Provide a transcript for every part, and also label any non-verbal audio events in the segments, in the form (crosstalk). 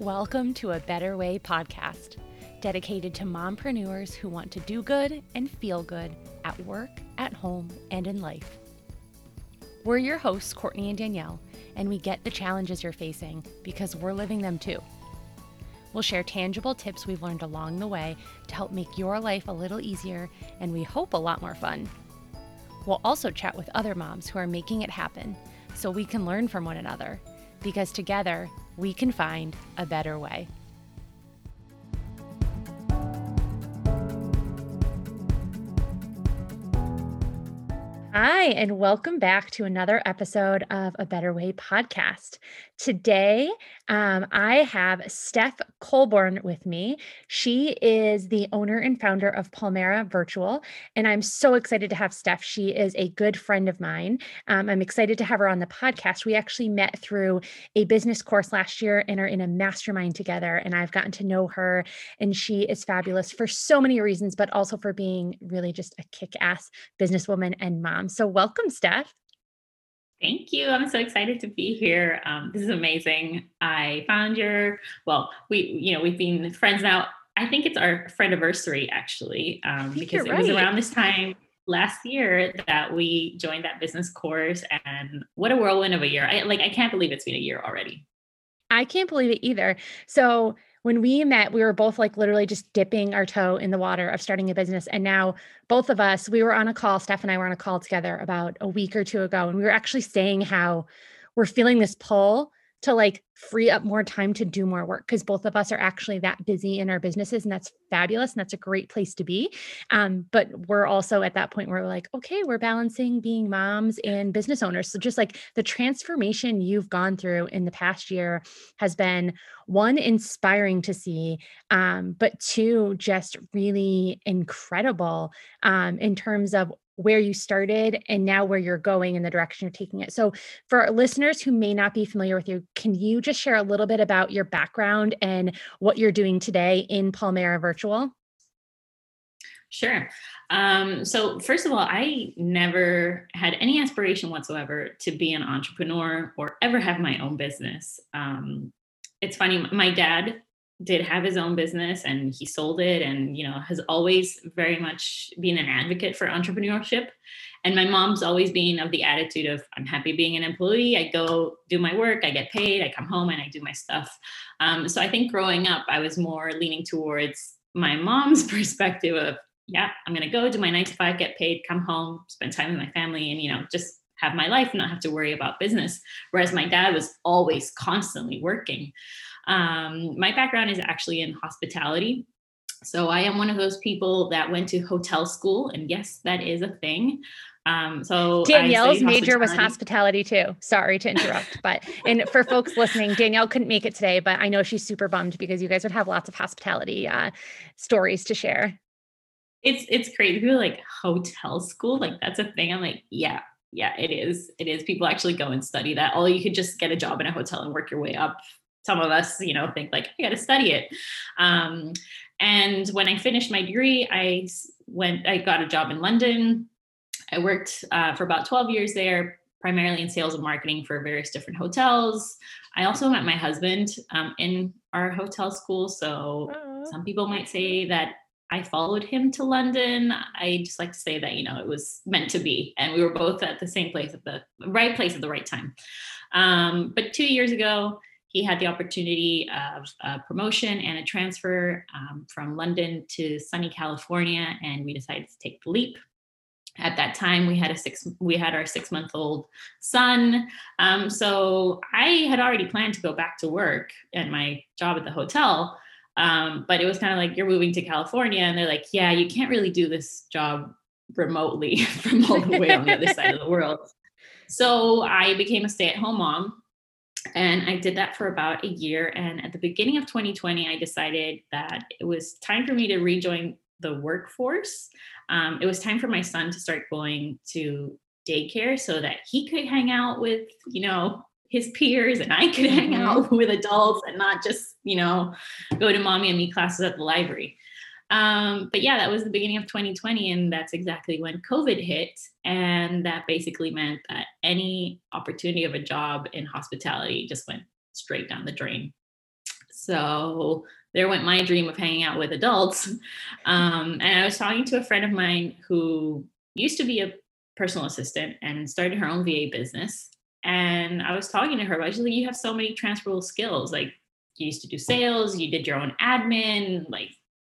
Welcome to a Better Way podcast, dedicated to mompreneurs who want to do good and feel good at work, at home, and in life. We're your hosts, Courtney and Danielle, and we get the challenges you're facing because we're living them too. We'll share tangible tips we've learned along the way to help make your life a little easier and we hope a lot more fun. We'll also chat with other moms who are making it happen so we can learn from one another because together we can find a better way. Hi, and welcome back to another episode of A Better Way podcast. Today, um, I have Stef Colburn with me. She is the owner and founder of Palmera Virtual, and I'm so excited to have Stef. She is a good friend of mine. Um, I'm excited to have her on the podcast. We actually met through a business course last year and are in a mastermind together, and I've gotten to know her, and she is fabulous for so many reasons, but also for being really just a kick ass businesswoman and mom. So, welcome, Stef. Thank you. I'm so excited to be here. Um, this is amazing. I found your, well, we, you know, we've been friends now. I think it's our friend anniversary actually, um, because it was around this time last year that we joined that business course and what a whirlwind of a year. I like, I can't believe it's been a year already. I can't believe it either. So when we met, we were both like literally just dipping our toe in the water of starting a business. And now both of us, we were on a call, Stef and I were on a call together about a week or two ago, and we were actually saying how we're feeling this pull to like free up more time to do more work because both of us are actually that busy in our businesses and that's fabulous and that's a great place to be. Um, but we're also at that point where we're like okay we're balancing being moms and business owners. So just like the transformation you've gone through in the past year has been one inspiring to see um, but two just really incredible um, in terms of where you started and now where you're going and the direction you're taking it. So, for listeners who may not be familiar with you, can you just share a little bit about your background and what you're doing today in Palmera Virtual? Sure. Um, so, first of all, I never had any aspiration whatsoever to be an entrepreneur or ever have my own business. Um, it's funny, my dad did have his own business and he sold it and you know has always very much been an advocate for entrepreneurship. And my mom's always been of the attitude of i'm happy being an employee. I go do my work i get paid i come home and i do my stuff. Um, so i think growing up i was more leaning towards my mom's (laughs) perspective of yeah i'm going to go do my nine to five get paid come home spend time with my family and you know just have my life and not have to worry about business. Whereas my dad was always constantly working um, my background is actually in hospitality. So I am one of those people that went to hotel school, and yes, that is a thing. Um, so Danielle's major was hospitality too. Sorry to interrupt, but and for folks listening, Danielle couldn't make it today, but I know she's super bummed because you guys would have lots of hospitality uh, stories to share. It's it's crazy. People like hotel school, like that's a thing. I'm like, yeah, yeah, it is. It is. People actually go and study that. Or you could just get a job in a hotel and work your way up some of us, you know, think like, I got to study it. Um, and when I finished my degree, I went, I got a job in London. I worked uh, for about 12 years there, primarily in sales and marketing for various different hotels. I also met my husband um, in our hotel school. So some people might say that I followed him to London. I just like to say that, you know, it was meant to be. And we were both at the same place at the right place at the right time. Um, but two years ago, he had the opportunity of a promotion and a transfer um, from London to sunny California, and we decided to take the leap. At that time, we had a six we had our six month old son, um, so I had already planned to go back to work at my job at the hotel. Um, but it was kind of like you're moving to California, and they're like, yeah, you can't really do this job remotely (laughs) from all the way on the other side of the world. So I became a stay at home mom and I did that for about a year. And at the beginning of 2020, I decided that it was time for me to rejoin the workforce. Um, it was time for my son to start going to daycare so that he could hang out with, you know, his peers and I could hang mm-hmm. out with adults and not just, you know, go to mommy and me classes at the library. Um, but yeah, that was the beginning of 2020, and that's exactly when COVID hit. And that basically meant that any opportunity of a job in hospitality just went straight down the drain. So there went my dream of hanging out with adults. Um, and I was talking to a friend of mine who used to be a personal assistant and started her own VA business. And I was talking to her about, she's like, you have so many transferable skills. Like you used to do sales, you did your own admin, like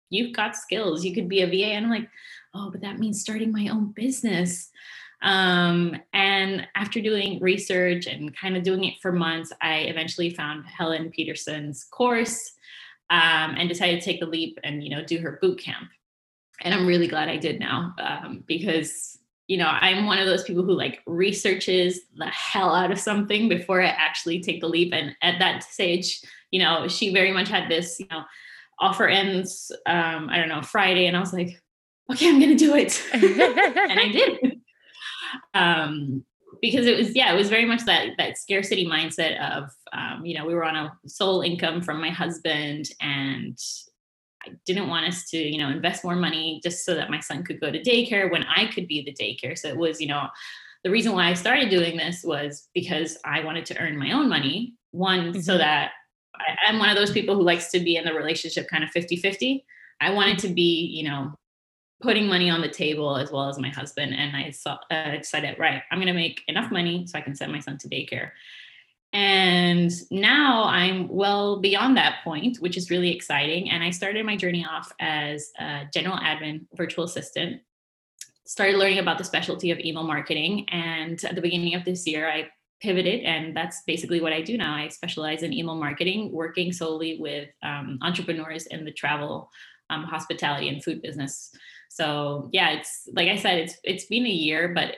you've got skills. You could be a VA. And I'm like, oh, but that means starting my own business. Um, and after doing research and kind of doing it for months, I eventually found Helen Peterson's course um, and decided to take the leap and you know do her boot camp. And I'm really glad I did now um, because you know I'm one of those people who like researches the hell out of something before I actually take the leap. And at that stage, you know, she very much had this, you know, offer ends. Um, I don't know Friday, and I was like, okay, I'm gonna do it, (laughs) and I did um, because it was yeah it was very much that that scarcity mindset of um, you know we were on a sole income from my husband and i didn't want us to you know invest more money just so that my son could go to daycare when i could be the daycare so it was you know the reason why i started doing this was because i wanted to earn my own money one mm-hmm. so that i'm one of those people who likes to be in the relationship kind of 50 50 i wanted to be you know putting money on the table as well as my husband. And I saw, uh, decided, right, I'm going to make enough money so I can send my son to daycare. And now I'm well beyond that point, which is really exciting. And I started my journey off as a general admin virtual assistant. Started learning about the specialty of email marketing. And at the beginning of this year, I pivoted, and that's basically what I do now. I specialize in email marketing, working solely with um, entrepreneurs in the travel, um, hospitality, and food business. So yeah, it's like I said, it's it's been a year, but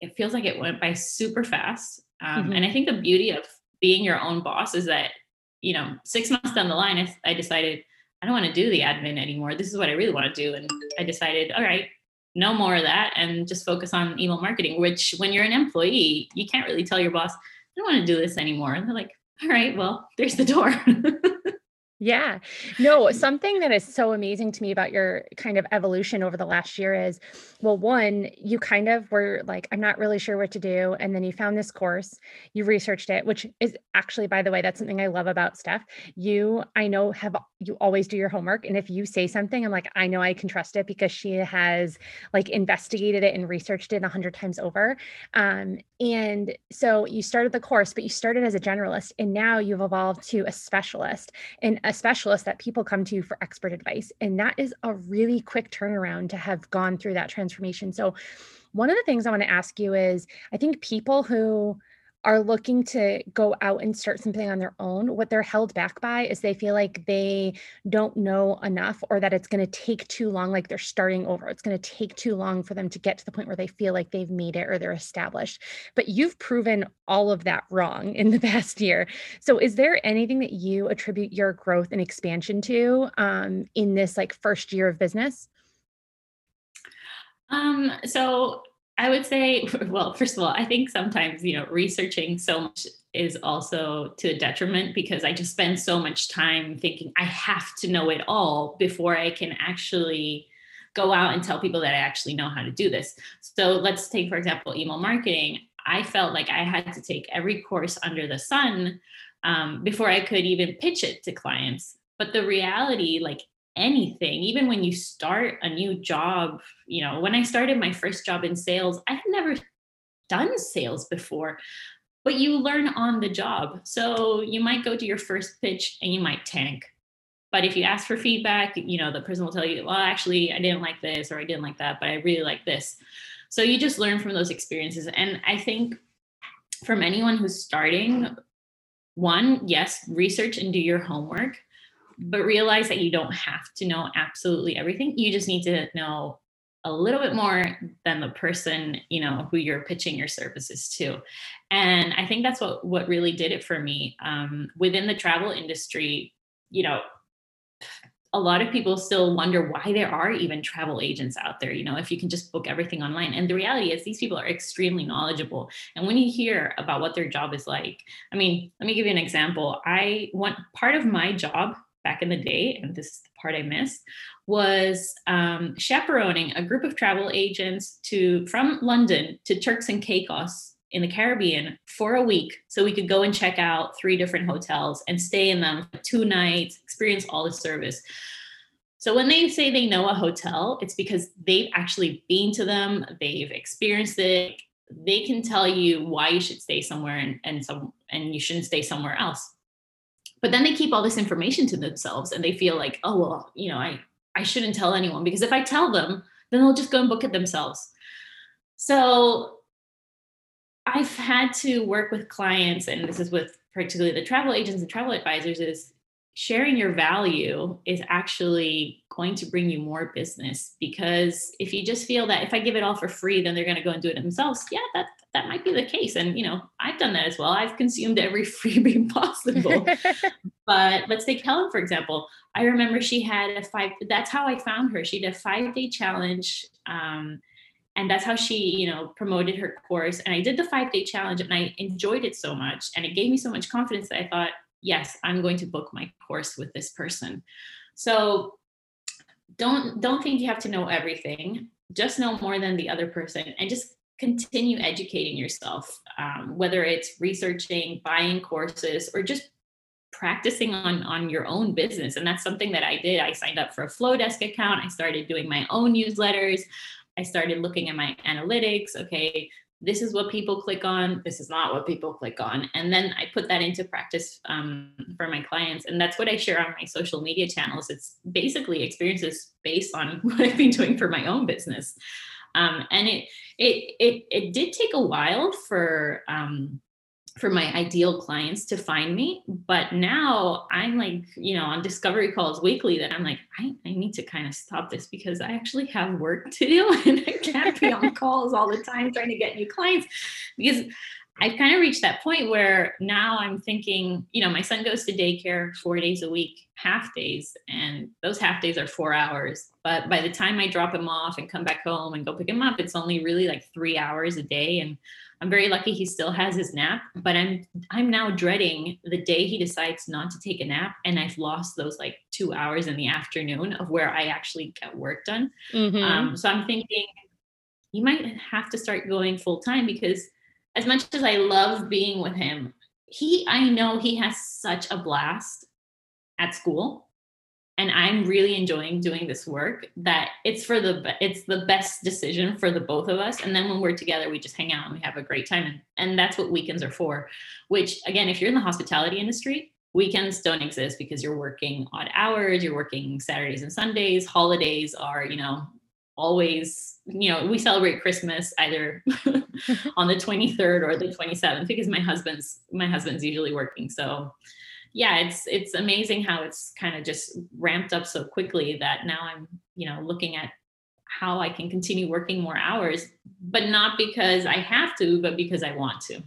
it feels like it went by super fast. Um, mm-hmm. And I think the beauty of being your own boss is that you know six months down the line, I, I decided I don't want to do the admin anymore. This is what I really want to do, and I decided, all right, no more of that, and just focus on email marketing. Which, when you're an employee, you can't really tell your boss, I don't want to do this anymore. And they're like, all right, well, there's the door. (laughs) Yeah. No, something that is so amazing to me about your kind of evolution over the last year is well, one, you kind of were like, I'm not really sure what to do. And then you found this course, you researched it, which is actually, by the way, that's something I love about Stef. You, I know, have you always do your homework. And if you say something, I'm like, I know I can trust it because she has like investigated it and researched it a hundred times over. Um, and so you started the course, but you started as a generalist and now you've evolved to a specialist and a specialist that people come to for expert advice. And that is a really quick turnaround to have gone through that transformation. So, one of the things I want to ask you is I think people who are looking to go out and start something on their own, what they're held back by is they feel like they don't know enough or that it's going to take too long, like they're starting over. It's going to take too long for them to get to the point where they feel like they've made it or they're established. But you've proven all of that wrong in the (laughs) past year. So, is there anything that you attribute your growth and expansion to um, in this like first year of business? Um, so I would say, (laughs) well, first of all, I think sometimes, you know, researching so much is also to a detriment because I just spend so much time thinking I have to know it all before I can actually go out and tell people that I actually know how to do this. So let's take, for example, email marketing. I felt like I had to take every course under the sun um, before I could even pitch it to clients. But the reality, like anything even when you start a new job you know when i started my first job in sales i had never done sales before but you learn on the job. So you might go to your first pitch and you might tank but if you ask for feedback you know the person will tell you well actually i didn't like this or i didn't like that but i really like this. So you just learn from those experiences and i think from anyone who's starting one yes research and do your homework but realize that you don't have to know absolutely everything. You just need to know a little bit more than the person you know who you're pitching your services to. And i think that's what what really did it for me um, within the travel industry you know a lot of people still wonder why there are even travel agents out there you know if you can just book everything online. And the reality is these people are extremely knowledgeable. And when you hear about what their job is like i mean let me give you an example. I want part of my job back in the day, and this is the part I missed, was um, chaperoning a group of travel agents to from London to Turks and Caicos in the Caribbean for a week so we could go and check out three different hotels and stay in them for two nights, experience all the service. So when they say they know a hotel, it's because they've actually been to them, they've experienced it. They can tell you why you should stay somewhere and and some and you shouldn't stay somewhere else. But then they keep all this information to themselves and they feel like, oh well, you know, I I shouldn't tell anyone because if I tell them, then they'll just go and book it themselves. So I've had to work with clients, and this is with particularly the travel agents and travel advisors, is sharing your value is actually going to bring you more business because if you just feel that if I give it all for free, then they're going to go and do it themselves. Yeah, that that might be the case. And you know, I've done that as well. I've consumed every (laughs) freebie possible. (laughs) but let's take Helen, for example. I remember she had a five, that's how I found her. She did a five-day challenge. Um, and that's how she you know promoted her course and i did the five day challenge and i enjoyed it so much and it gave me so much confidence that i thought yes i'm going to book my course with this person so don't don't think you have to know everything just know more than the other person and just continue educating yourself um, whether it's researching buying courses or just practicing on on your own business and that's something that i did i signed up for a Flodesk account i started doing my own newsletters I started looking at my analytics. Okay, this is what people click on. This is not what people click on. And then I put that into practice um, for my clients. And that's what I share on my social media channels. It's basically experiences based on (laughs) what I've been doing for my own business. Um, and it, it, it, it did take a while for, um, for my ideal clients to find me. But now I'm like, you know, on discovery calls weekly that I'm like, I, I need to kind of stop this because I actually have work to do (laughs) and I can't be on (laughs) calls all the time trying to get new clients because I've kind of reached that point where now I'm thinking, you know, my son goes to daycare four days a week, half days, and those half days are four hours. But by the time I drop him off and come back home and go pick him up, it's only really like three hours a day. And I'm very lucky he still has his nap, but I'm I'm now dreading the day he decides not to take a nap and I've lost those like two hours in the afternoon of where I actually get work done. Mm-hmm. Um, so I'm thinking you might have to start going full time because as much as I love being with him, he I know he has such a blast at school. And I'm really enjoying doing this work that it's for the it's the best decision for the both of us. And then when we're together we just hang out and we have a great time. And, and that's what weekends are for which again if you're in the hospitality industry weekends don't exist because you're working odd hours you're working Saturdays and Sundays. Holidays are you know always you know we celebrate christmas either (laughs) on the 23rd or the 27th because my husband's my husband's usually working. So yeah it's it's amazing how it's kind of just ramped up so quickly that now i'm you know looking at how i can continue working more hours but not because i have to but because i want to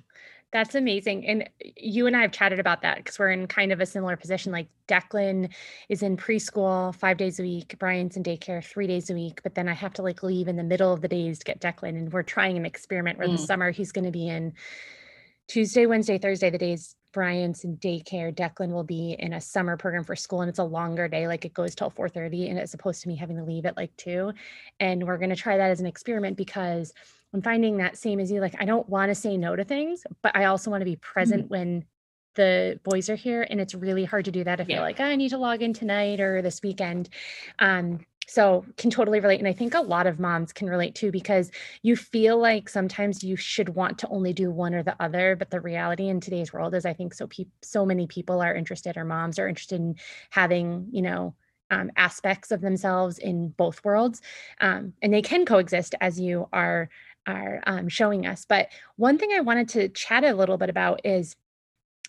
that's amazing. And you and I have chatted about that because we're in kind of a similar position. Like Declan is in preschool five days a week, Brian's in daycare three days a week, but then I have to like leave in the middle of the days to get Declan. And we're trying an experiment where mm. the summer he's going to be in Tuesday, Wednesday, Thursday, the days Brian's in daycare. Declan will be in a summer program for school and it's a longer day, like it goes till 4:30 and it's opposed to me having to leave at like two. And we're gonna try that as an experiment because I'm finding that same as you, like I don't want to say no to things, but I also want to be present mm-hmm. when the boys are here. And it's really hard to do that if yeah. you're like, oh, I need to log in tonight or this weekend. Um, so can totally relate and i think a lot of moms can relate too because you feel like sometimes you should want to only do one or the other but the reality in today's world is i think so pe- so many people are interested or moms are interested in having you know um, aspects of themselves in both worlds um, and they can coexist as you are are um, showing us but one thing i wanted to chat a little bit about is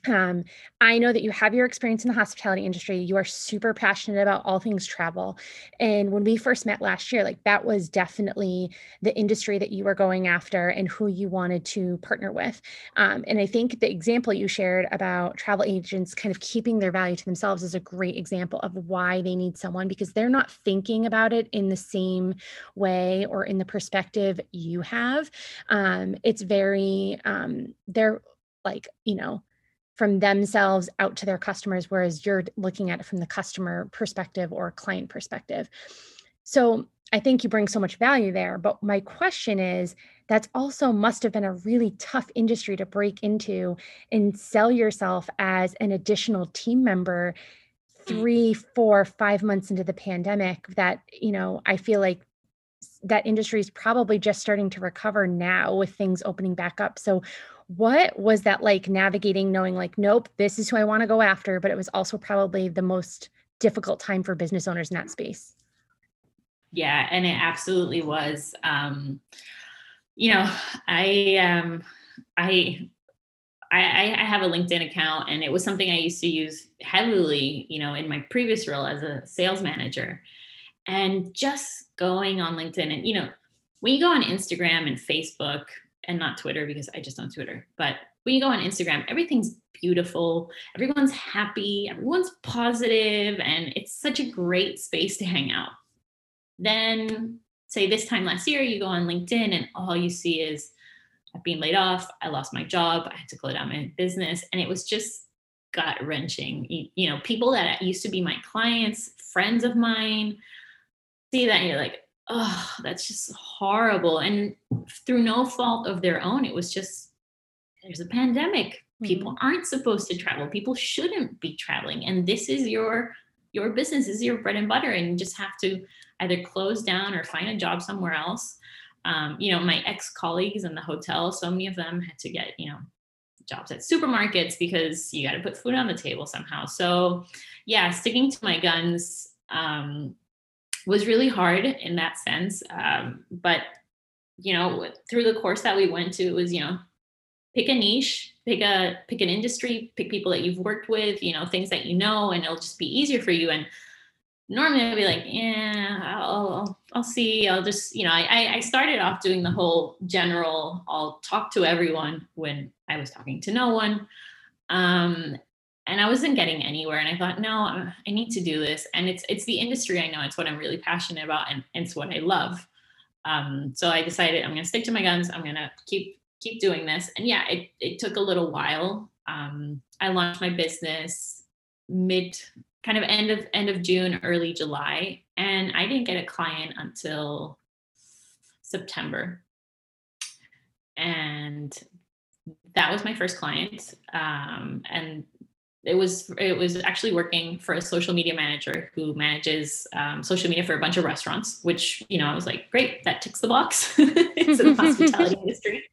um, I know that you have your experience in the hospitality industry. You are super passionate about all things travel. And when we first met last year, like that was definitely the industry that you were going after and who you wanted to partner with. Um, and I think the example you shared about travel agents kind of keeping their value to themselves is a great example of why they need someone because they're not thinking about it in the same way or in the perspective you have. Um, it's very, um, they're like, you know, from themselves out to their customers, whereas you're looking at it from the customer perspective or client perspective. So I think you bring so much value there. But my question is that's also must have been a really tough industry to break into and sell yourself as an additional team member mm. three, four, five months into the pandemic. That, you know, I feel like that industry is probably just starting to recover now with things opening back up. So, what was that like navigating, knowing like, nope, this is who I want to go after, but it was also probably the most difficult time for business owners in that space? Yeah, and it absolutely was. Um, you know, I um, I I, I, have a LinkedIn account and it was something I used to use heavily, you know, in my previous role as a sales manager. And just going on LinkedIn and, you know, when you go on Instagram and Facebook and not Twitter because I just don't Twitter, but when you go on Instagram, everything's beautiful, everyone's happy, everyone's positive, and it's such a great space to hang out. Then, say this time last year, you go on LinkedIn and all you see is I've been laid off, I lost my job, I had to close down my business, and it was just gut wrenching. You, you know, people that used to be my clients, friends of mine, see that and you're like, oh, that's just horrible. And through no fault of their own, it was just there's a pandemic. People mm-hmm. aren't supposed to travel. People shouldn't be traveling. And this is your your business this is your bread and butter and you just have to either close down or find a job somewhere else um, you know my ex-colleagues in the hotel so many of them had to get you know jobs at supermarkets because you got to put food on the table somehow so yeah sticking to my guns um, was really hard in that sense. Um, but you know, through the course that we went to, it was you know, pick a niche, pick a pick an industry, pick people that you've worked with, you know, things that you know, and it'll just be easier for you. And normally I'd be like, yeah, I'll, I'll, see. I'll just, you know, I, I started off doing the whole general, I'll talk to everyone when I was talking to no one. Um, and I wasn't getting anywhere. And I thought, no, I need to do this. And it's it's the industry I know. It's what I'm really passionate about, and, it's what I love. Um, so I decided I'm going to stick to my guns. I'm going to keep keep doing this. And yeah, it it took a little while. Um, I launched my business mid kind of end of end of June, early July, and I didn't get a client until September. And that was my first client. Um, and it was it was actually working for a social media manager who manages um, social media for a bunch of restaurants which you know i was like great that ticks the box. (laughs) It's in the hospitality (laughs) industry.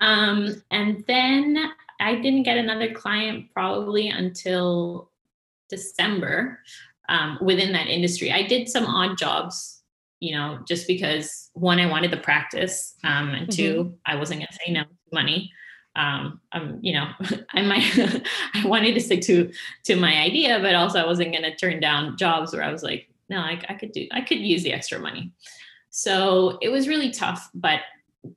Um, and then i didn't get another client probably until december um, within that industry. I did some odd jobs you know just because one i wanted the practice um, and 2 mm-hmm. i wasn't going to say no to money um, um, you know, (laughs) I might, (laughs) I wanted to stick to, to my idea, but also I wasn't going to turn down jobs where I was like, no, I, I could do, I could use the extra money. So it was really tough, but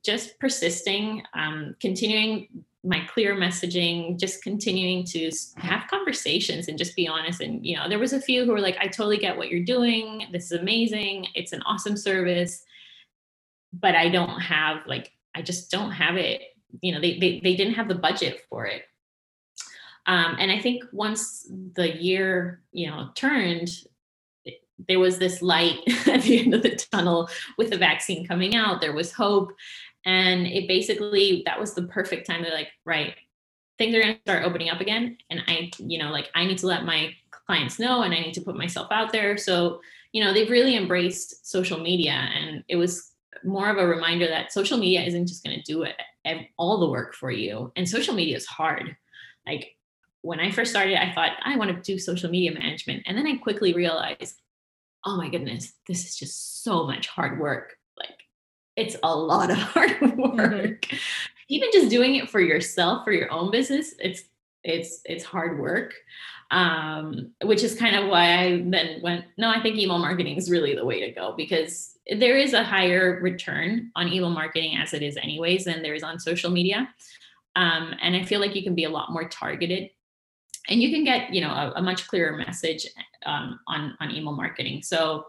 just persisting, um, continuing my clear messaging, just continuing to have conversations and just be honest. And, you know, there was a few who were like, I totally get what you're doing. This is amazing. It's an awesome service, but I don't have like, I just don't have it you know they, they, they didn't have the budget for it. Um, and i think once the year you know turned there was this light (laughs) at the end of the tunnel with the vaccine coming out. There was hope. And it basically that was the perfect time they're like right things are going to start opening up again. And i you know like i need to let my clients know and i need to put myself out there. So you know they've really embraced social media. And it was more of a reminder that social media isn't just going to do it all the work for you. And social media is hard. Like when I first started, I thought I want to do social media management. And then I quickly realized, oh my goodness, this is just so much hard work. Like it's a lot of (laughs) hard work. Mm-hmm. Even just doing it for yourself, for your own business, it's it's it's hard work. Um, which is kind of why I then went, no, I think email marketing is really the way to go because there is a higher return on email marketing as it is anyways than there is on social media. Um, and i feel like you can be a lot more targeted. And you can get you know a, a much clearer message um, on on email marketing. So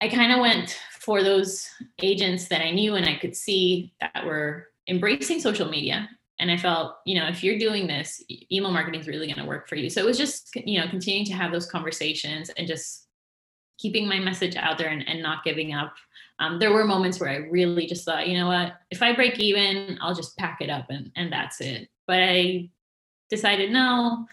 i kind of went for those agents that i knew and i could see that were embracing social media. And i felt you know if you're doing this email marketing is really going to work for you. So it was just you know continuing to have those conversations and just keeping my message out there and, and not giving up. Um, there were moments where I really just thought, you know what, if I break even, I'll just pack it up and, and that's it. But I decided, no,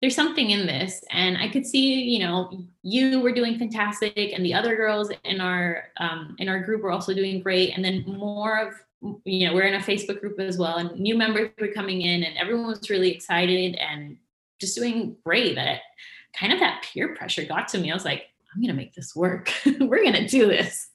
there's something in this. And I could see, you know, you were doing fantastic and the other girls in our um, in our group were also doing great. And then more of you know, we're in a Facebook group as well, and new members were coming in, and everyone was really excited and just doing great. That kind of that peer pressure got to me. I was like, I'm gonna make this work. (laughs) we're gonna do this.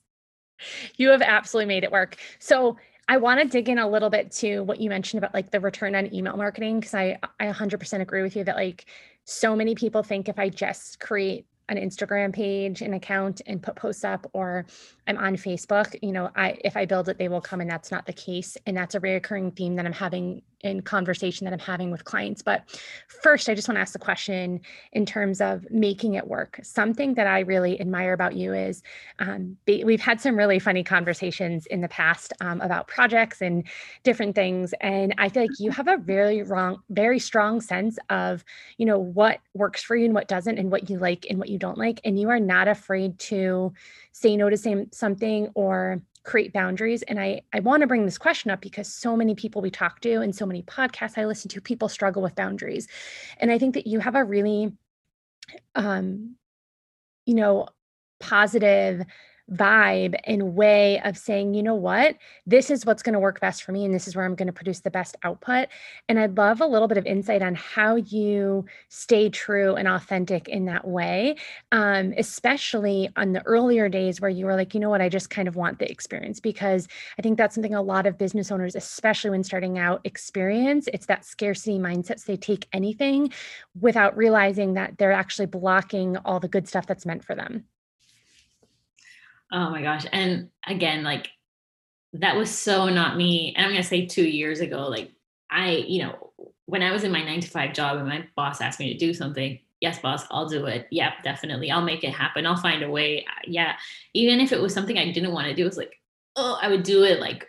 You have absolutely made it work. So I want to dig in a little bit to what you mentioned about like the return on email marketing because I I 100% agree with you that like so many people think if I just create an Instagram page, an account, and put posts up, or I'm on Facebook, you know, I if I build it, they will come, and that's not the case. And that's a reoccurring theme that I'm having in conversation that I'm having with clients. But first, I just want to ask the question in terms of making it work. Something that I really admire about you is um, we've had some really funny conversations in the past um, about projects and different things, and I feel like you have a very wrong, very strong sense of you know what works for you and what doesn't, and what you like and what you don't like, and you are not afraid to say no to something or create boundaries. And i i want to bring this question up because so many people we talk to and so many podcasts i listen to people struggle with boundaries. And i think that you have a really um you know positive vibe and way of saying, you know what, this is what's going to work best for me, and this is where I'm going to produce the best output. And I'd love a little bit of insight on how you stay true and authentic in that way, um, especially on the earlier days where you were like, you know what, I just kind of want the experience. Because I think that's something a lot of business owners, especially when starting out, experience. It's that scarcity mindset. So they take anything without realizing that they're actually blocking all the good stuff that's meant for them. Oh my gosh. And again, like that was so not me. And I'm going to say two years ago, like I, you know, when I was in my nine to five job and my boss asked me to do something, yes, boss, I'll do it. Yep, definitely. I'll make it happen. I'll find a way. Yeah. Even if it was something I didn't want to do, it was like, oh, I would do it like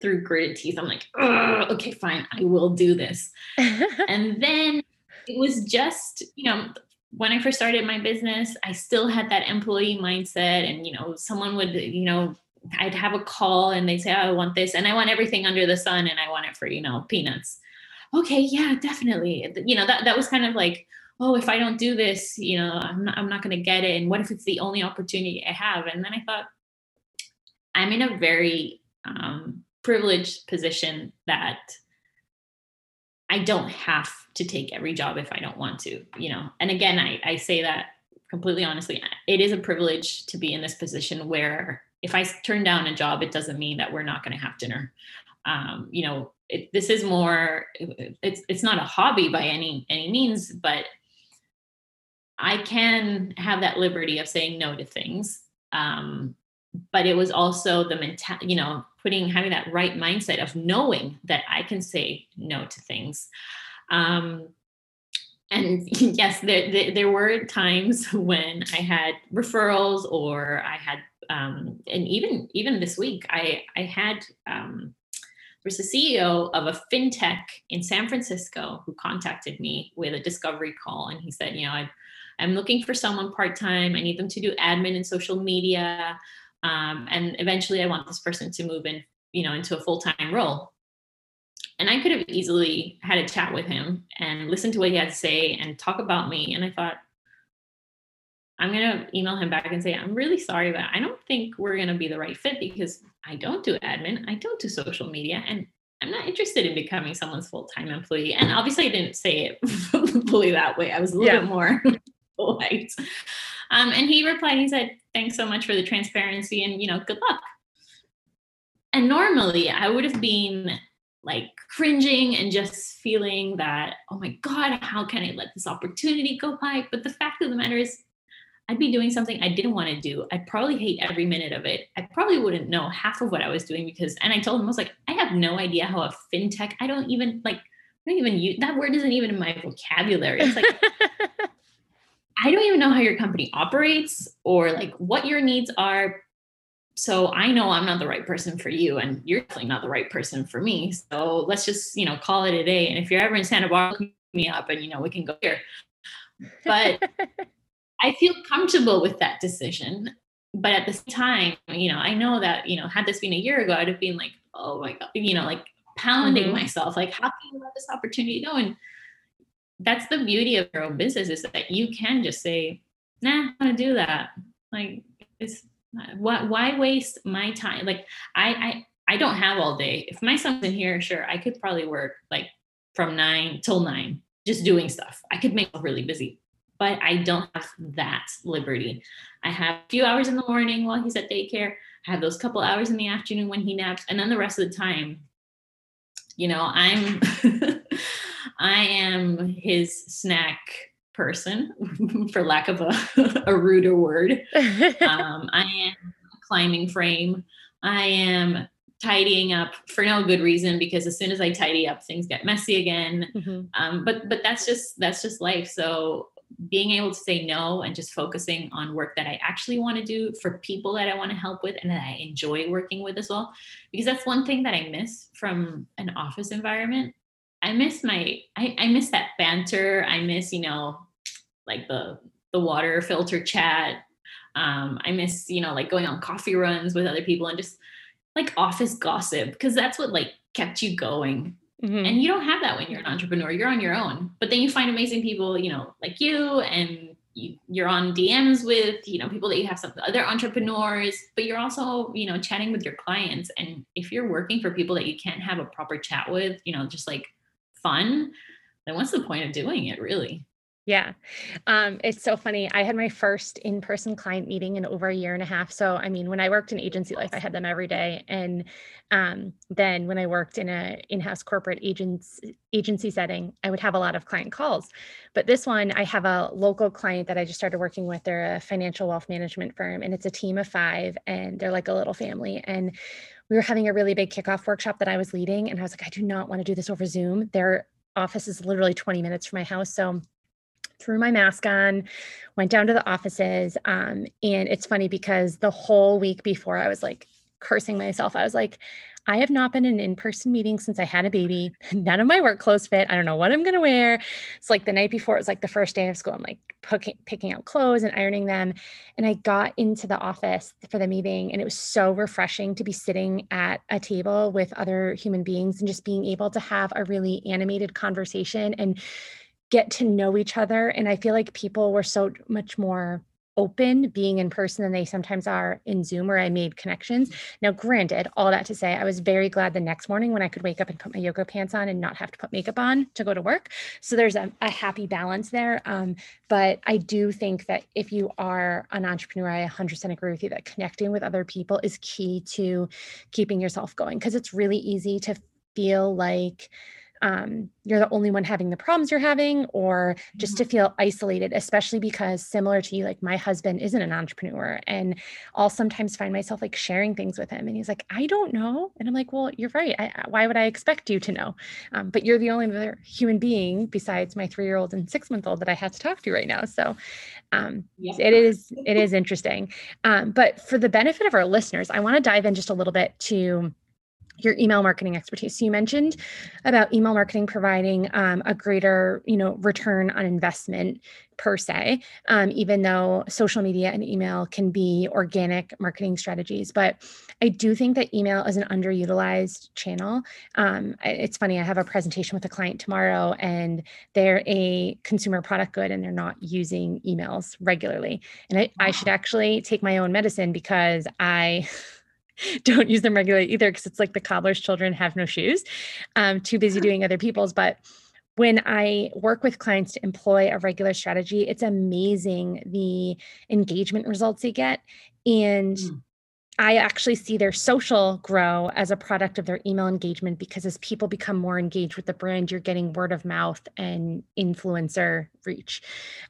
through gritted teeth. I'm like, okay, fine. I will do this. (laughs) and then it was just, you know, when I first started my business, I still had that employee mindset. And, you know, someone would, you know, I'd have a call and they say, oh, I want this and I want everything under the sun and I want it for, you know, peanuts. Okay, yeah, definitely. You know, that, that was kind of like, oh, if I don't do this, you know, I'm not, I'm not going to get it. And what if it's the only opportunity I have? And then I thought, I'm in a very um, privileged position that I don't have to take every job if I don't want to, you know. And again, I, I say that completely honestly. It is a privilege to be in this position where if I turn down a job, it doesn't mean that we're not going to have dinner. Um, you know, it, this is more. It's it's not a hobby by any any means, but I can have that liberty of saying no to things. Um, but it was also the mental, you know, putting having that right mindset of knowing that I can say no to things. Um, and (laughs) yes, there, there, there were times (laughs) when I had referrals or I had, um, and even even this week, I I had um, there's a CEO of a fintech in San Francisco who contacted me with a discovery call, and he said, you know, I, I'm looking for someone part time. I need them to do admin and social media. Um, and eventually I want this person to move in, you know, into a full-time role. And I could have easily had a chat with him and listened to what he had to say and talk about me. And I thought, I'm going to email him back and say, I'm really sorry, but I don't think we're going to be the right fit because I don't do admin, I don't do social media, and I'm not interested in becoming someone's full time employee. And obviously, I didn't say it (laughs) fully that way. I was a little yeah. bit more (laughs) polite. Um, and he replied, he said, thanks so much for the transparency and, you know, good luck. And normally I would have been like cringing and just feeling that, oh my God, how can I let this opportunity go by? But the fact of the matter is, I'd be doing something I didn't want to do. I'd probably hate every minute of it. I probably wouldn't know half of what I was doing because, and I told him, I was like, I have no idea how a fintech, I don't even like, I don't even use that word isn't even in my vocabulary. It's like (laughs) I don't even know how your company operates or like what your needs are. So I know I'm not the right person for you and you're definitely not the right person for me. So let's just, you know, call it a day. And if you're ever in Santa Barbara, me up and you know, we can go here. But (laughs) I feel comfortable with that decision. But at the same time, you know, I know that, you know, had this been a year ago, I'd have been like, oh my God, you know, like pounding mm-hmm. myself, like, how can you let this opportunity go? And that's the beauty of your own business is that you can just say, nah, I'm gonna do that. Like it's why why waste my time? Like I I I don't have all day. If my son's in here, sure, I could probably work like from nine till nine, just doing stuff. I could make really busy, but I don't have that liberty. I have a few hours in the morning while he's at daycare. I have those couple hours in the afternoon when he naps, and then the rest of the time, you know, I'm (laughs) I am his snack person, (laughs) for lack of a, (laughs) a ruder word. Um, I am climbing frame. I am tidying up for no good reason because as soon as I tidy up, things get messy again. Mm-hmm. Um, but but that's just that's just life. So being able to say no and just focusing on work that I actually want to do for people that I want to help with and that I enjoy working with as well. Because that's one thing that I miss from an office environment. I miss my I, I miss that banter. I miss, you know, like the the water filter chat. Um, I miss, you know, like going on coffee runs with other people and just like office gossip because that's what like kept you going. Mm-hmm. And you don't have that when you're an entrepreneur. You're on your own. But then you find amazing people, you know, like you and you, you're on DMs with, you know, people that you have some other entrepreneurs, but you're also, you know, chatting with your clients. And if you're working for people that you can't have a proper chat with, you know, just like fun, then what's the point of doing it really? Yeah. Um, it's so funny. I had my first in person client meeting in over a year and a half. So, I mean, when I worked in agency life, I had them every day. And um, then when I worked in a in house corporate agency setting, I would have a lot of client calls. But this one, I have a local client that I just started working with. They're a financial wealth management firm, and it's a team of five, and they're like a little family. And we were having a really big kickoff workshop that I was leading. And I was like, I do not want to do this over Zoom. Their office is literally 20 minutes from my house. So threw my mask on, went down to the offices. Um, and it's funny because the whole week before, I was like cursing myself. I was like, I have not been in an in person meeting since I had a baby. (laughs) None of my work clothes fit. I don't know what I'm going to wear. It's like the night before, it was like the first day of school. I'm like picking, picking out clothes and ironing them. And I got into the office for the meeting, and it was so refreshing to be sitting at a table with other human beings and just being able to have a really animated conversation and get to know each other. And I feel like people were so much more open being in person than they sometimes are in Zoom where I made connections. Now, granted, all that to say, I was very glad the next morning when I could wake up and put my yoga pants on and not have to put makeup on to go to work. So there's a, a happy balance there. Um, but I do think that if you are an entrepreneur, I 100% agree with you that connecting with other people is key to keeping yourself going because it's really easy to feel like, um, you're the only one having the problems you're having, or just to mm-hmm. feel isolated, especially because similar to you, like my husband isn't an entrepreneur. And I'll sometimes find myself like sharing things with him. And he's like, I don't know. And I'm like, well, you're right. I, why would I expect you to know? Um, but you're the only other human being besides my three year old and six month old that I have to talk to right now. So um, yeah. it is, it is interesting. Um, but for the benefit of our listeners, I want to dive in just a little bit to your email marketing expertise. So you mentioned about email marketing providing um, a greater, you know, return on investment per se, um, even though social media and email can be organic marketing strategies. But I do think that email is an underutilized channel. Um, it's funny, I have a presentation with a client tomorrow, and they're a consumer product good and they're not using emails regularly. And I, wow. I should actually take my own medicine because I (laughs) (laughs) don't use them regularly either because it's like the cobbler's children have no shoes. Um, too busy doing other people's. But when I work with clients to employ a regular strategy, it's amazing the engagement results they get. And mm. I actually see their social grow as a product of their email engagement because as people become more engaged with the brand, you're getting word of mouth and influencer reach.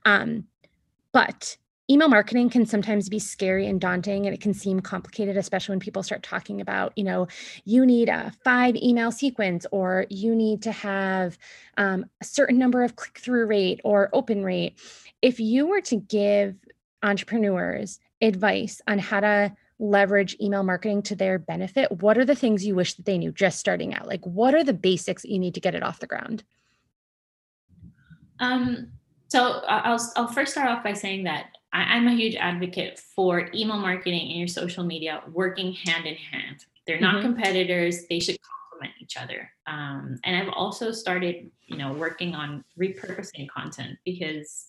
Um, but email marketing can sometimes be scary and daunting and it can seem complicated especially when people start talking about you know you need a five email sequence or you need to have um, a certain number of click-through rate or open rate. If you were to give entrepreneurs advice on how to leverage email marketing to their benefit what are the things you wish that they knew just starting out? Like what are the basics you need to get it off the ground? Um so I'll, I'll first start off by saying that I, am a huge advocate for email marketing and your social media working hand in hand. They're not mm-hmm. competitors. They should complement each other. Um, and I've also started, you know, working on repurposing content because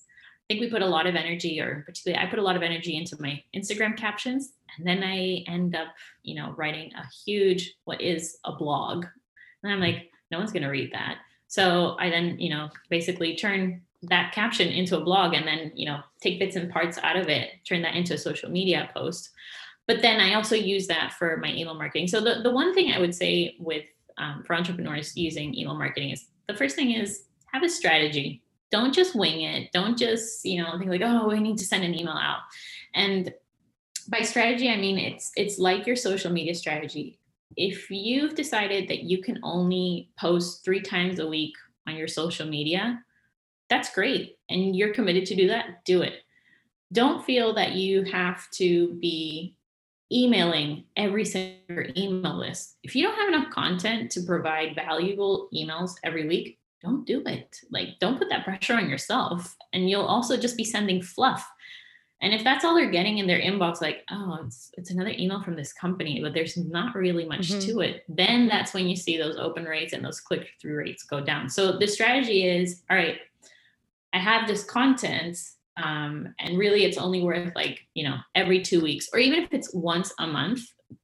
I think we put a lot of energy, or particularly I put a lot of energy into my Instagram captions, and then I end up, you know, writing a huge what is a blog, and I'm like, no one's going to read that. So I then, you know, basically turn that caption into a blog and then, you know, take bits and parts out of it, turn that into a social media post. But then I also use that for my email marketing. So the, the one thing I would say with um, for entrepreneurs using email marketing is the first thing is have a strategy. Don't just wing it. Don't just, you know, think like, oh, I need to send an email out. And by strategy, I mean it's it's like your social media strategy if you've decided that you can only post three times a week on your social media, that's great. And you're committed to do that, do it. Don't feel that you have to be emailing every single email list. If you don't have enough content to provide valuable emails every week, don't do it. Like, don't put that pressure on yourself. And you'll also just be sending fluff. And if that's all they're getting in their inbox, like, oh, it's it's another email from this company, but there's not really much mm-hmm. to it, then that's when you see those open rates and those click-through rates go down. So the strategy is, all right, I have this content, um, and really it's only worth like, you know, every two weeks, or even if it's once a month,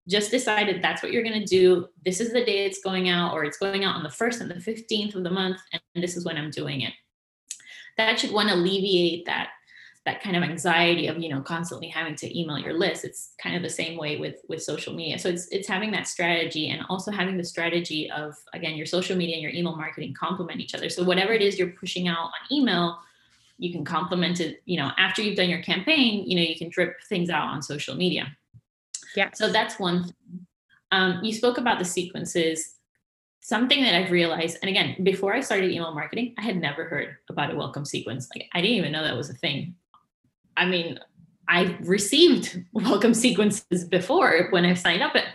just decided that's what you're going to do. This is the day it's going out, or it's going out on the first and the 15th of the month, and this is when I'm doing it. That should one alleviate that that kind of anxiety of you know constantly having to email your list it's kind of the same way with with social media so it's it's having that strategy and also having the strategy of again your social media and your email marketing complement each other so whatever it is you're pushing out on email you can complement it you know after you've done your campaign you know you can drip things out on social media yeah so that's one thing. Um, you spoke about the sequences something that I've realized, and again, before I started email marketing, I had never heard about a welcome sequence. Like I didn't even know that was a thing. I mean, I received welcome sequences before when I signed up, but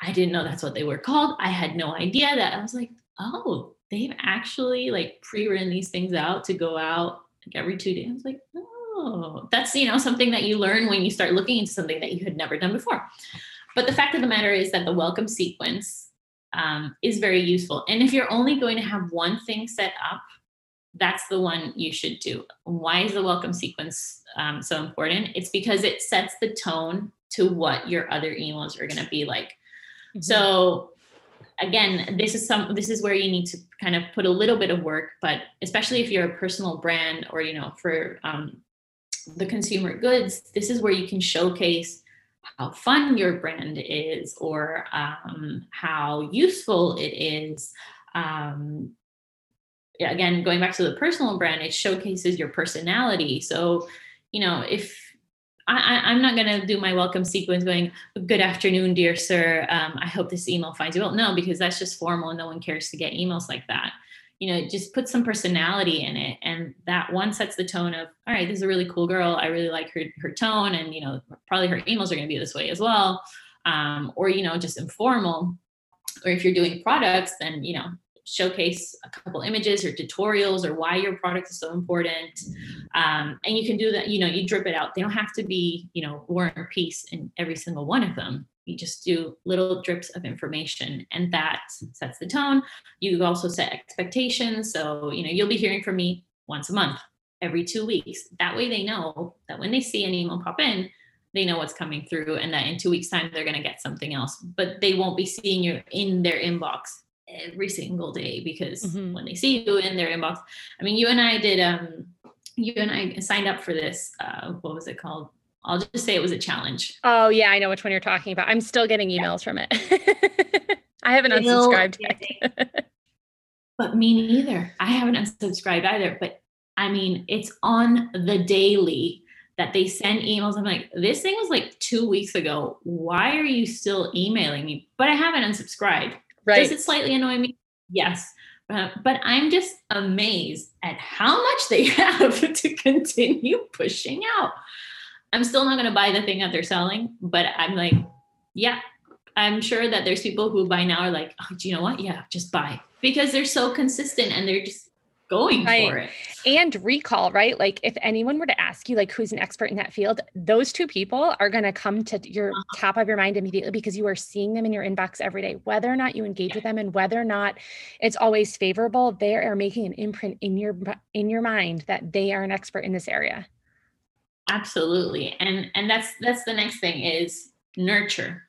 I didn't know that's what they were called. I had no idea that. I was like, oh, they've actually like pre-written these things out to go out like every two days. I was like, oh, that's you know something that you learn when you start looking into something that you had never done before. But the fact of the matter is that the welcome sequence um, is very useful. And if you're only going to have one thing set up, that's the one you should do. Why is the welcome sequence um, so important? It's because it sets the tone to what your other emails are going to be like. Mm-hmm. So again, this is some this is where you need to kind of put a little bit of work, but especially if you're a personal brand or you know for um, the consumer goods, this is where you can showcase how fun your brand is or um, how useful it is. Um, again, going back to the personal brand, it showcases your personality. So, you know, if I, am not going to do my welcome sequence going, Good afternoon, dear sir. Um, I hope this email finds you well. No, because that's just formal and no one cares to get emails like that. You know, just put some personality in it. And that one sets the tone of, All right, this is a really cool girl. I really like her, her tone. And, you know, probably her emails are going to be this way as well. Um, or, you know, just informal. Or if you're doing products, then, you know, showcase a couple images or tutorials or why your product is so important. Um, and you can do that, you know, you drip it out. They don't have to be, you know, war and peace in every single one of them. You just do little drips of information and that sets the tone. You also set expectations. So, you know, you'll be hearing from me once a month, every two weeks. That way they know that when they see an email pop in, they know what's coming through and that in two weeks time they're going to get something else but they won't be seeing you in their inbox every single day because mm-hmm. when they see you in their inbox, I mean, you and I did, um, you and I signed up for this. Uh, what was it called? I'll just say it was a challenge. Oh yeah, I know which one you're talking about. I'm still getting emails yeah. from it. (laughs) I haven't unsubscribed yet. (laughs) but me neither. I haven't unsubscribed either. But I mean, it's on the daily that they send emails. I'm like, this thing was like two weeks ago. Why are you still emailing me? But I haven't unsubscribed. Right. Does it slightly annoy me? Yes. Uh, but I'm just amazed at how much they (laughs) have to continue pushing out. I'm still not going to buy the thing that they're selling, but I'm like, yeah, I'm sure that there's people who by now are like, oh, do you know what? Yeah, just buy because they're so consistent and they're just going right. for it. And recall, right? Like if anyone were to ask you like who's an expert in that field, those two people are going to come to your uh-huh. top of your mind immediately because you are seeing them in your inbox every day. Whether or not you engage yeah. with them and whether or not it's always favorable, they are making an imprint in your in your mind that they are an expert in this area. Absolutely. And and that's that's the next thing is nurture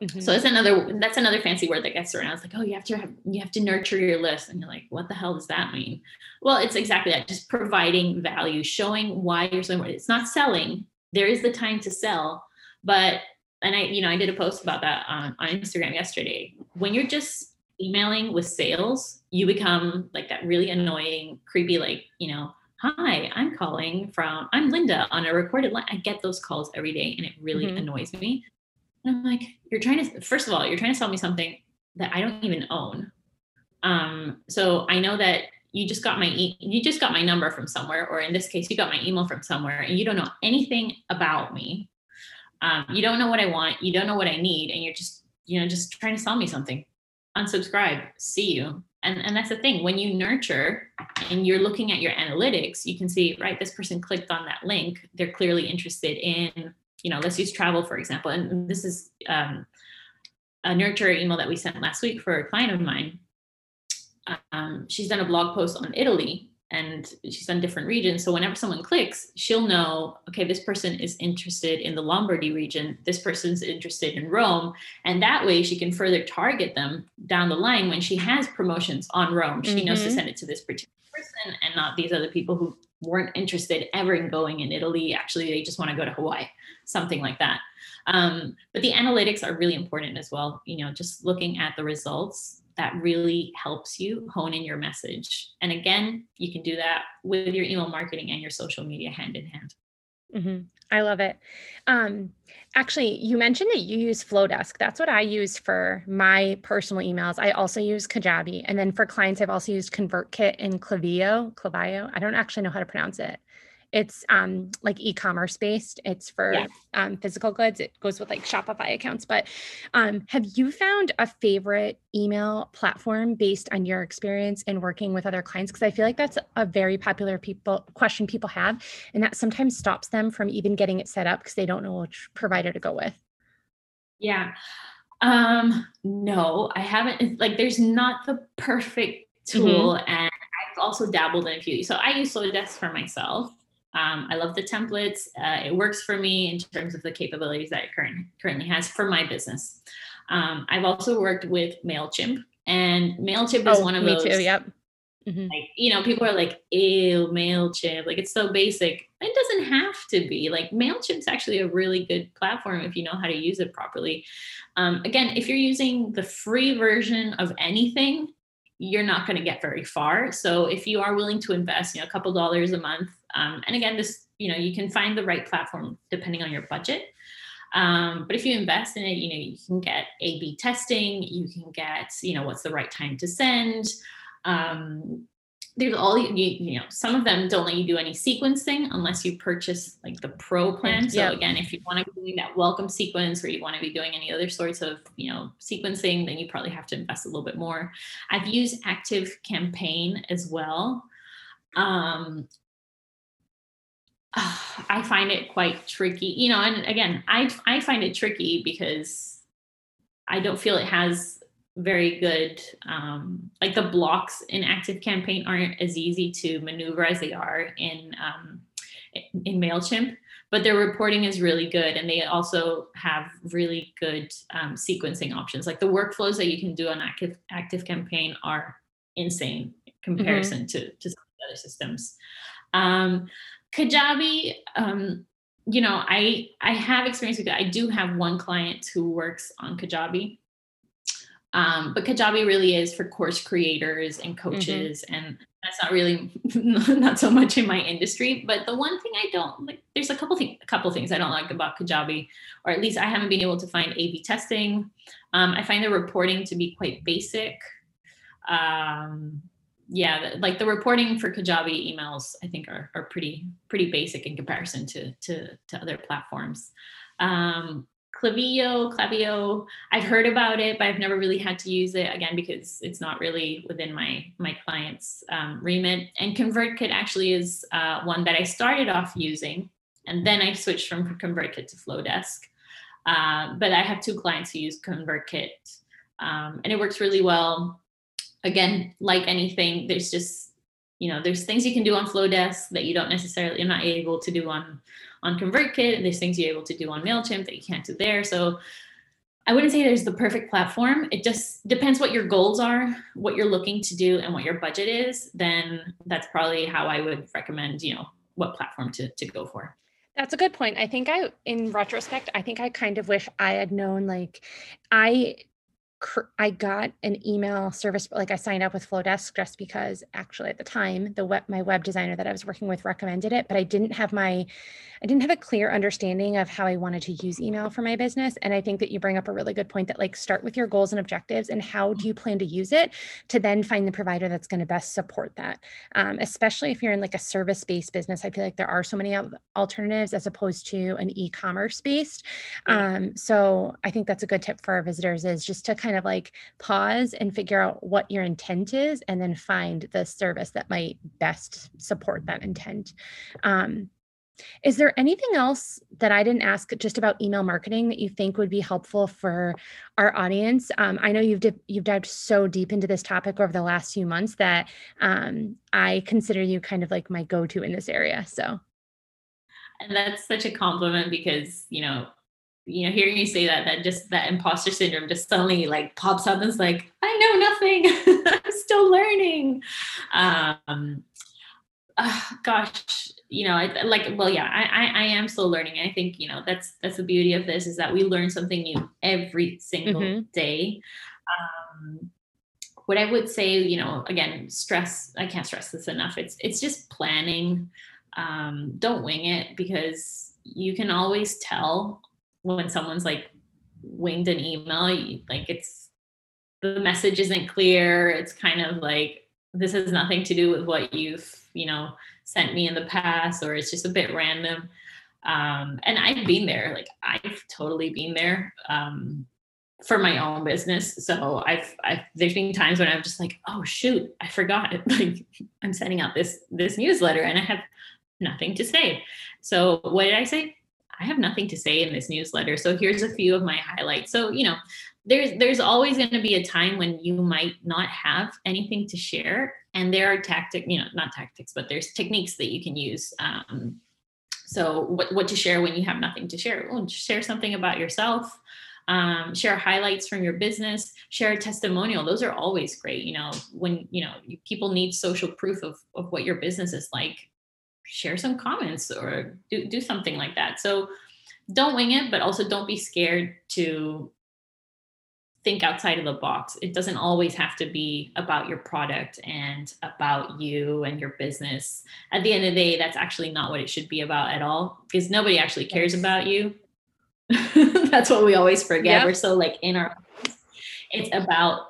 Mm-hmm. So that's another that's another fancy word that gets around. It's like, oh, you have to have you have to nurture your list, and you're like, what the hell does that mean? Well, it's exactly that. Just providing value, showing why you're selling. It's not selling. There is the time to sell, but and I, you know, I did a post about that on, on Instagram yesterday. When you're just emailing with sales, you become like that really annoying, creepy, like you know, hi, I'm calling from I'm Linda on a recorded line. I get those calls every day, and it really mm-hmm. annoys me. And I'm like, you're trying to, first of all, you're trying to sell me something that I don't even own. Um, so I know that you just got my e- you just got my number from somewhere, or in this case, you got my email from somewhere, and you don't know anything about me. Um, you don't know what I want, you don't know what I need, and you're just you know just trying to sell me something. Unsubscribe. See you. And and that's the thing. When you nurture and you're looking at your analytics, you can see right. This person clicked on that link. They're clearly interested in you know, let's use travel, for example. And this is um, a nurture email that we sent last week for a client of mine. Um, she's done a blog post on Italy and she's done different regions. So whenever someone clicks, she'll know, okay, this person is interested in the Lombardy region. This person's interested in Rome. And that way she can further target them down the line when she has promotions on Rome. She mm-hmm. knows to mm-hmm. send it to this particular person and not these other people who weren't interested ever in going in Italy. Actually, they just want to go to Hawaii, something like that. Um, but the analytics are really important as well. You know, just looking at the results that really helps you hone in your message. And again, you can do that with your email marketing and your social media hand in hand. Mm-hmm. I love it. Um, actually, you mentioned that you use Flodesk. That's what I use for my personal emails. I also use Kajabi. And then for clients, I've also used ConvertKit and Klaviyo. Klaviyo. I don't actually know how to pronounce it. It's um, like e-commerce based. It's for yeah. um, physical goods. It goes with like Shopify accounts. But um, have you found a favorite email platform based on your experience in working with other clients? Because I feel like that's a very popular people question people have, and that sometimes stops them from even getting it set up because they don't know which provider to go with. Yeah. Um, no, I haven't. Like, there's not the perfect tool, mm-hmm. and I've also dabbled in a few. So I use Flodesk for myself. Um, I love the templates. Uh, it works for me in terms of the capabilities that it current, currently has for my business. Um, I've also worked with MailChimp, and MailChimp is oh, one of me those. Me too, yep. Mm-hmm. Like, you know, people are like, ew, MailChimp. Like, it's so basic. It doesn't have to be. Like, MailChimp's actually a really good platform if you know how to use it properly. Um, again, if you're using the free version of anything, you're not going to get very far. So if you are willing to invest, you know, a couple dollars a month, um, and again, this, you know, you can find the right platform depending on your budget. Um, but if you invest in it, you know, you can get A/B testing. You can get, you know, what's the right time to send. Um, there's all you, you know some of them don't let you do any sequencing unless you purchase like the pro plan so again if you want to be doing that welcome sequence or you want to be doing any other sorts of you know sequencing then you probably have to invest a little bit more i've used active campaign as well um (sighs) i find it quite tricky you know and again i i find it tricky because i don't feel it has very good um, like the blocks in active campaign aren't as easy to maneuver as they are in um, in mailchimp but their reporting is really good and they also have really good um, sequencing options like the workflows that you can do on active active campaign are insane in comparison mm-hmm. to to other systems um, kajabi um, you know i i have experience with it i do have one client who works on kajabi um, but Kajabi really is for course creators and mm-hmm. coaches, mm-hmm. and that's not really (laughs) not so much in my industry. But the one thing I don't like, there's a couple things, a couple things I don't like about Kajabi, or at least I haven't been able to find A/B testing. Um, I find the reporting to be quite basic. Um, yeah, like the reporting for Kajabi emails, I think are, are pretty pretty basic in comparison to to, to other platforms. Um, Klaviyo, Klaviyo. I've heard about it, but I've never really had to use it again because it's not really within my my client's um, remit. And ConvertKit actually is uh, one that I started off using, and then I switched from ConvertKit to Flodesk. Uh, but I have two clients who use ConvertKit, um, and it works really well. Again, like anything, there's just you know there's things you can do on Flodesk that you don't necessarily you're not able to do on on ConvertKit, and there's things you're able to do on MailChimp that you can't do there. So I wouldn't say there's the perfect platform. It just depends what your goals are, what you're looking to do, and what your budget is. Then that's probably how I would recommend, you know, what platform to, to go for. That's a good point. I think I, in retrospect, I think I kind of wish I had known, like, I I got an email service, like I signed up with Flodesk just because actually at the time the web my web designer that I was working with recommended it, but I didn't have my I didn't have a clear understanding of how I wanted to use email for my business. And I think that you bring up a really good point that like start with your goals and objectives and how do you plan to use it to then find the provider that's going to best support that. Um, especially if you're in like a service based business, I feel like there are so many alternatives as opposed to an e-commerce based. Um, so I think that's a good tip for our visitors is just to kind of like pause and figure out what your intent is and then find the service that might best support that intent. Um, is there anything else that I didn't ask just about email marketing that you think would be helpful for our audience? Um, I know you've you've dived so deep into this topic over the last few months that um, I consider you kind of like my go-to in this area. So, and that's such a compliment because you know, you know, hearing you say that, that just that imposter syndrome just suddenly like pops up and it's like, I know nothing. (laughs) I'm still learning. Um, uh, gosh, you know, I, like, well, yeah, I, I, I am still learning. I think, you know, that's, that's the beauty of this is that we learn something new every single mm-hmm. day. Um, what I would say, you know, again, stress, I can't stress this enough. It's, it's just planning. Um, don't wing it because you can always tell when someone's like winged an email, you, like it's, the message isn't clear. It's kind of like, this has nothing to do with what you've, you know, sent me in the past or it's just a bit random. Um, and i've been there. Like i've totally been there um, for my own business. So I've, I've there's been times when i'm just like oh shoot i forgot. (laughs) Like i'm sending out this this newsletter and i have nothing to say. So what did i say i have nothing to say in this newsletter so here's a few of my highlights. So you know there's there's always going to be a time when you might not have anything to share and there are tactic you know not tactics but there's techniques that you can use um, so what, what to share when you have nothing to share. Well, share something about yourself um, share highlights from your business share a testimonial. Those are always great you know when you know people need social proof of, of what your business is like share some comments or do, do something like that so don't wing it but also don't be scared to think outside of the box. It doesn't always have to be about your product and about you and your business. At the end of the day, that's actually not what it should be about at all because nobody actually cares about you. (laughs) that's what we always forget. Yep. We're so like in our it's about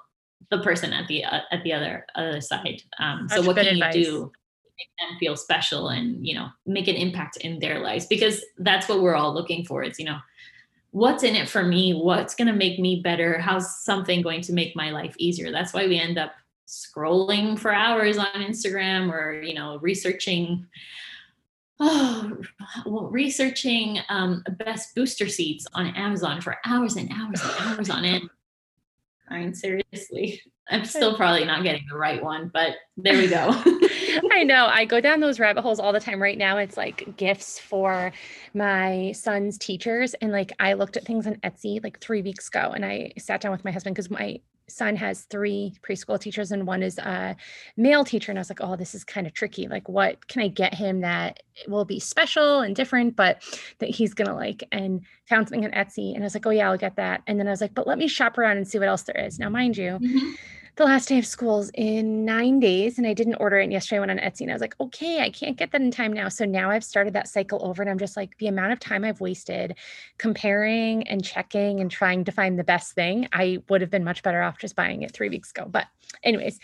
the person at the uh, at the other other side. Um, so what can advice. you do make them feel special and you know make an impact in their lives because that's what we're all looking for. It's you know what's in it for me what's going to make me better how's something going to make my life easier that's why we end up scrolling for hours on instagram or you know researching oh (sighs) well, researching um, best booster seats on amazon for hours and hours and hours on it (laughs) I mean, seriously, I'm still probably not getting the right one, but there we go. (laughs) (laughs) I know. I go down those rabbit holes all the time. Right now, it's like gifts for my son's teachers. And like, I looked at things on Etsy like three weeks ago and I sat down with my husband because my son has three preschool teachers and one is a male teacher. And I was like, oh, this is kind of tricky. Like, what can I get him that will be special and different, but that he's going to like? And found something on Etsy. And I was like, oh, yeah, I'll get that. And then I was like, but let me shop around and see what else there is. Now, mind you, mm-hmm the last day of school's in nine days and I didn't order it yesterday. I went on Etsy and I was like, okay, I can't get that in time now. So now I've started that cycle over and I'm just like, the amount of time I've wasted comparing and checking and trying to find the best thing, I would have been much better off just buying it three weeks ago. But anyways,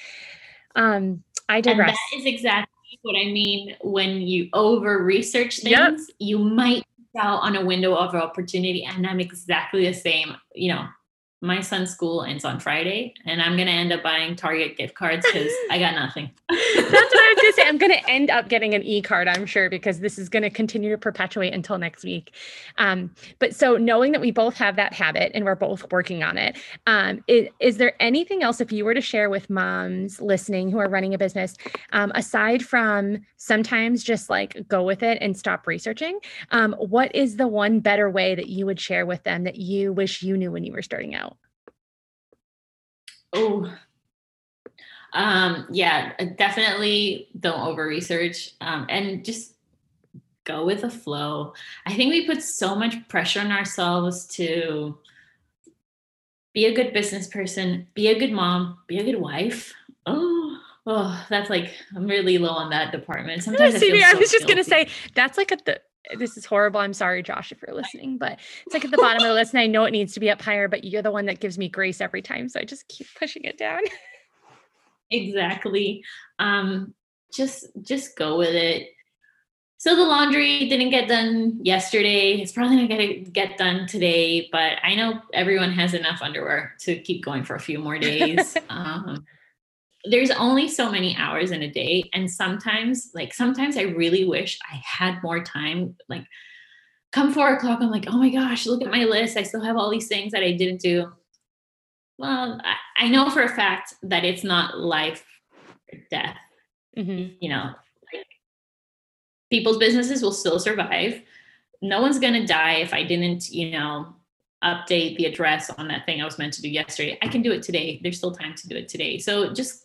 um, I digress. And that is exactly what I mean when you over research things, yep. you might out on a window of opportunity and I'm exactly the same. You know, my son's school ends on Friday, and I'm gonna end up buying Target gift cards because (laughs) I got nothing. That's what I was gonna say. I'm gonna (laughs) end up getting an e card, I'm sure, because this is gonna continue to perpetuate until next week. Um, but so knowing that we both have that habit and we're both working on it, um, is, is, there anything else if you were to share with moms listening who are running a business, um, aside from sometimes just like go with it and stop researching? Um, what is the one better way that you would share with them that you wish you knew when you were starting out? Oh, um, yeah, definitely don't over research um, and just go with the flow. I think we put so much pressure on ourselves to be a good business person, be a good mom, be a good wife. Oh, oh, that's like I'm really low on that department. Sometimes I, See, I, I was just guilty. gonna say that's like at the this is horrible. I'm sorry, Josh, if you're listening, but it's like at the (laughs) bottom of the list. And I know it needs to be up higher, but you're the one that gives me grace every time. So I just keep pushing it down. exactly. Um, just just go with it. So the laundry didn't get done yesterday. It's probably not gonna get done today, but I know everyone has enough underwear to keep going for a few more days. (laughs) um, there's only so many hours in a day and sometimes like sometimes i really wish i had more time like come four o'clock i'm like oh my gosh look at my list i still have all these things that i didn't do well i, I know for a fact that it's not life or death mm-hmm. you know people's businesses will still survive no one's going to die if i didn't you know update the address on that thing I was meant to do yesterday. I can do it today. There's still time to do it today. So just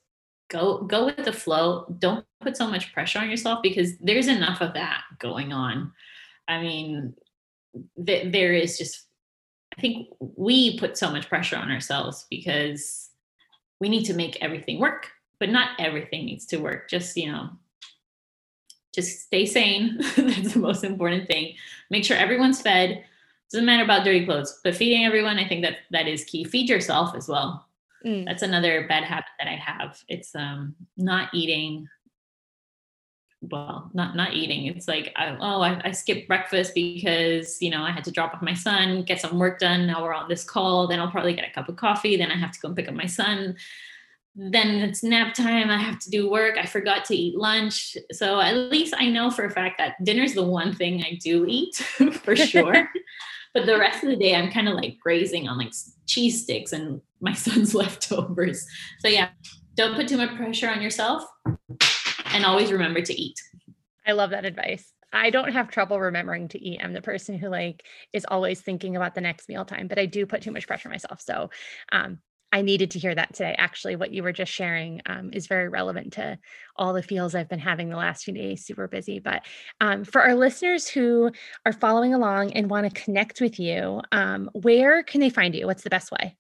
go go with the flow. Don't put so much pressure on yourself because there's enough of that going on. I mean th- there is just i think we put so much pressure on ourselves because we need to make everything work but not everything needs to work. Just you know just stay sane. (laughs) That's the most important thing. Make sure everyone's fed. Doesn't matter about dirty clothes but feeding everyone i think that that is key. Feed yourself as well Mm. That's another bad habit that I have. It's um not eating. Well, not not eating. It's like I, oh, I, I skipped breakfast because you know I had to drop off my son, get some work done. Now we're on this call. Then I'll probably get a cup of coffee. Then I have to go and pick up my son. Then it's nap time. I have to do work. I forgot to eat lunch. So at least I know for a fact that dinner's the one thing I do eat (laughs) for sure. (laughs) but the rest of the day, I'm kind of like grazing on like cheese sticks and my (laughs) son's leftovers. So yeah, don't put too much pressure on yourself and always remember to eat. I love that advice. I don't have trouble remembering to eat. I'm the person who like is always thinking about the next meal time, but I do put too much pressure on myself. So um, I needed to hear that today. Actually, what you were just sharing um, is very relevant to all the feels I've been having the last few days, super busy. But um, for our listeners who are following along and want to connect with you, um, where can they find you? What's the best way?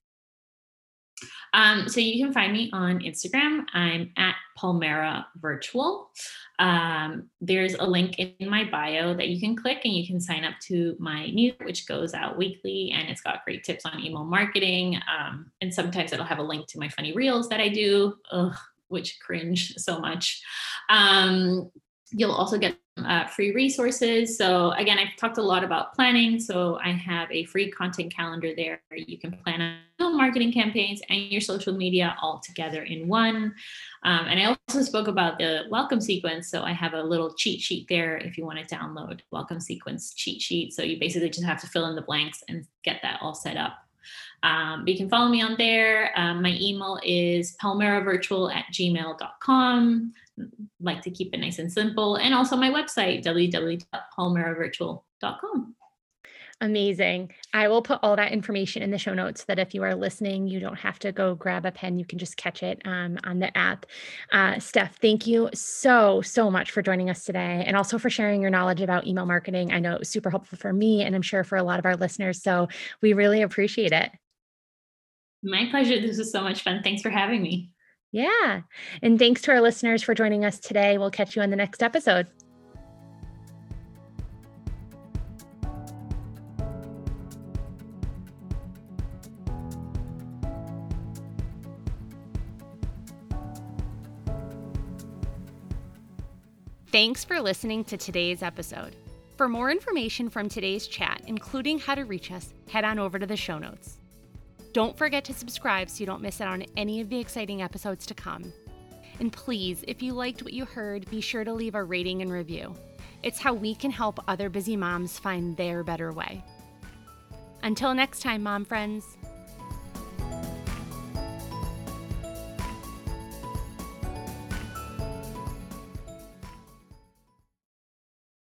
Um, so you can find me on Instagram. I'm at Palmera Virtual. Um, there's a link in my bio that you can click and you can sign up to my news, which goes out weekly and it's got great tips on email marketing. Um, and sometimes it'll have a link to my funny reels that I do, ugh, which cringe so much. Um, you'll also get uh, free resources. So again, I've talked a lot about planning. So I have a free content calendar there. You can plan marketing campaigns and your social media all together in one. Um, and I also spoke about the welcome sequence. So I have a little cheat sheet there if you want to download welcome sequence cheat sheet. So you basically just have to fill in the blanks and get that all set up. Um, but you can follow me on there. Um, my email is palmeravirtual at gmail.com. Like to keep it nice and simple. And also my website, www.palmeravirtual.com. Amazing. I will put all that information in the show notes so that if you are listening, you don't have to go grab a pen. You can just catch it um, on the app. Uh, Stef, thank you so, so much for joining us today and also for sharing your knowledge about email marketing. I know it was super helpful for me and I'm sure for a lot of our listeners. So we really appreciate it. My pleasure. This was so much fun. Thanks for having me. Yeah. And thanks to our listeners for joining us today. We'll catch you on the next episode. Thanks for listening to today's episode. For more information from today's chat, including how to reach us, head on over to the show notes. Don't forget to subscribe so you don't miss out on any of the exciting episodes to come. And please, if you liked what you heard, be sure to leave a rating and review. It's how we can help other busy moms find their better way. Until next time, mom friends.